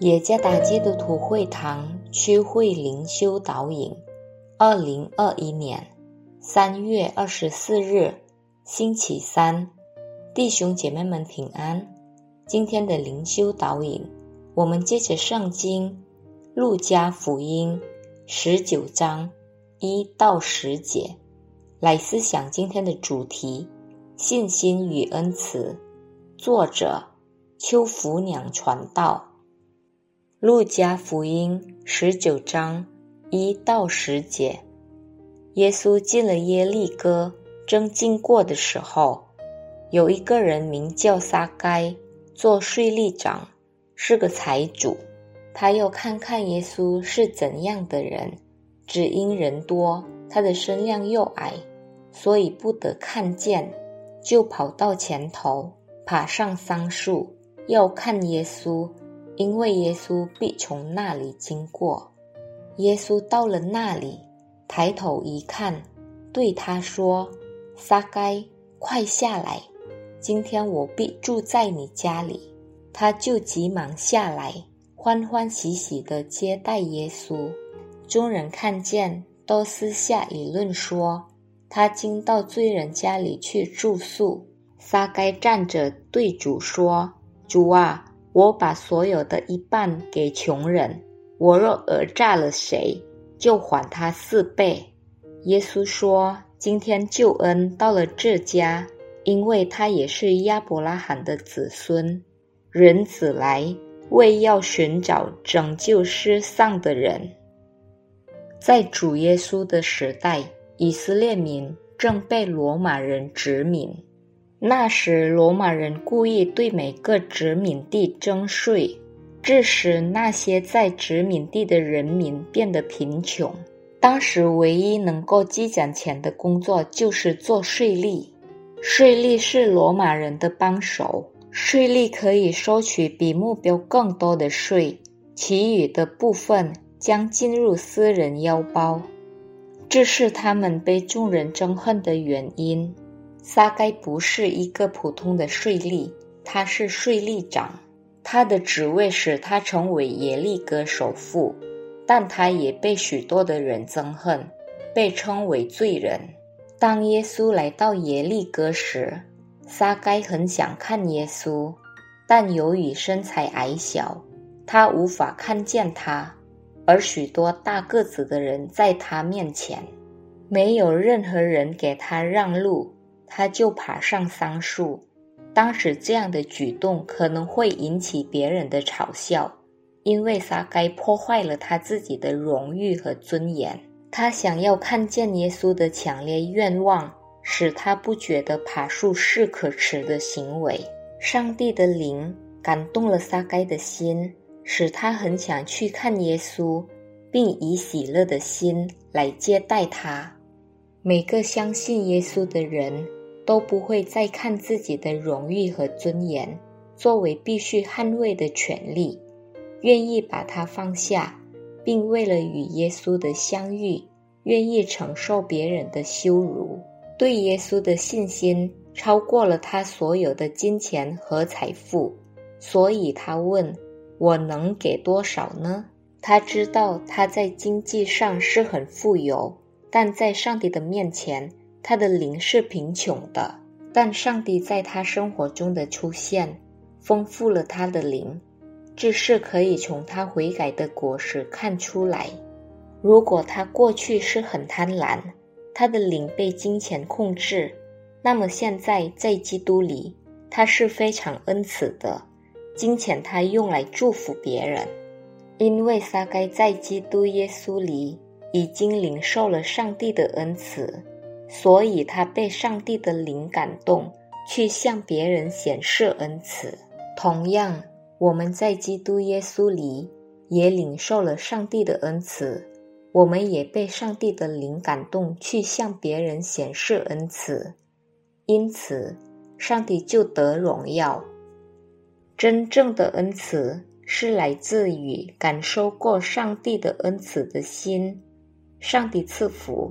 野加达基督徒会堂区会灵修导引，二零二一年三月二十四日，星期三，弟兄姐妹们平安。今天的灵修导引，我们接着圣经路加福音十九章一到十节来思想今天的主题：信心与恩慈。作者邱福娘传道。路加福音十九章一到十节，耶稣进了耶利哥，正经过的时候，有一个人名叫撒该，做税吏长，是个财主。他要看看耶稣是怎样的人，只因人多，他的身量又矮，所以不得看见，就跑到前头，爬上桑树，要看耶稣。因为耶稣必从那里经过，耶稣到了那里，抬头一看，对他说：“撒该，快下来！今天我必住在你家里。”他就急忙下来，欢欢喜喜地接待耶稣。众人看见，都私下议论说：“他竟到罪人家里去住宿。”撒该站着对主说：“主啊！”我把所有的一半给穷人，我若讹诈了谁，就还他四倍。耶稣说：“今天救恩到了这家，因为他也是亚伯拉罕的子孙。人子来，为要寻找拯救失丧的人。”在主耶稣的时代，以色列民正被罗马人殖民。那时，罗马人故意对每个殖民地征税，致使那些在殖民地的人民变得贫穷。当时，唯一能够积攒钱的工作就是做税吏。税吏是罗马人的帮手，税吏可以收取比目标更多的税，其余的部分将进入私人腰包，这是他们被众人憎恨的原因。撒该不是一个普通的税吏，他是税吏长，他的职位使他成为耶利哥首富，但他也被许多的人憎恨，被称为罪人。当耶稣来到耶利哥时，撒该很想看耶稣，但由于身材矮小，他无法看见他，而许多大个子的人在他面前，没有任何人给他让路。他就爬上桑树。当时这样的举动可能会引起别人的嘲笑，因为撒该破坏了他自己的荣誉和尊严。他想要看见耶稣的强烈愿望，使他不觉得爬树是可耻的行为。上帝的灵感动了撒该的心，使他很想去看耶稣，并以喜乐的心来接待他。每个相信耶稣的人。都不会再看自己的荣誉和尊严作为必须捍卫的权利，愿意把它放下，并为了与耶稣的相遇，愿意承受别人的羞辱。对耶稣的信心超过了他所有的金钱和财富，所以他问：“我能给多少呢？”他知道他在经济上是很富有，但在上帝的面前。他的灵是贫穷的，但上帝在他生活中的出现，丰富了他的灵，这是可以从他悔改的果实看出来。如果他过去是很贪婪，他的灵被金钱控制，那么现在在基督里，他是非常恩慈的。金钱他用来祝福别人，因为撒该在基督耶稣里已经领受了上帝的恩慈。所以他被上帝的灵感动，去向别人显示恩慈。同样，我们在基督耶稣里也领受了上帝的恩慈，我们也被上帝的灵感动，去向别人显示恩慈。因此，上帝就得荣耀。真正的恩慈是来自于感受过上帝的恩慈的心。上帝赐福。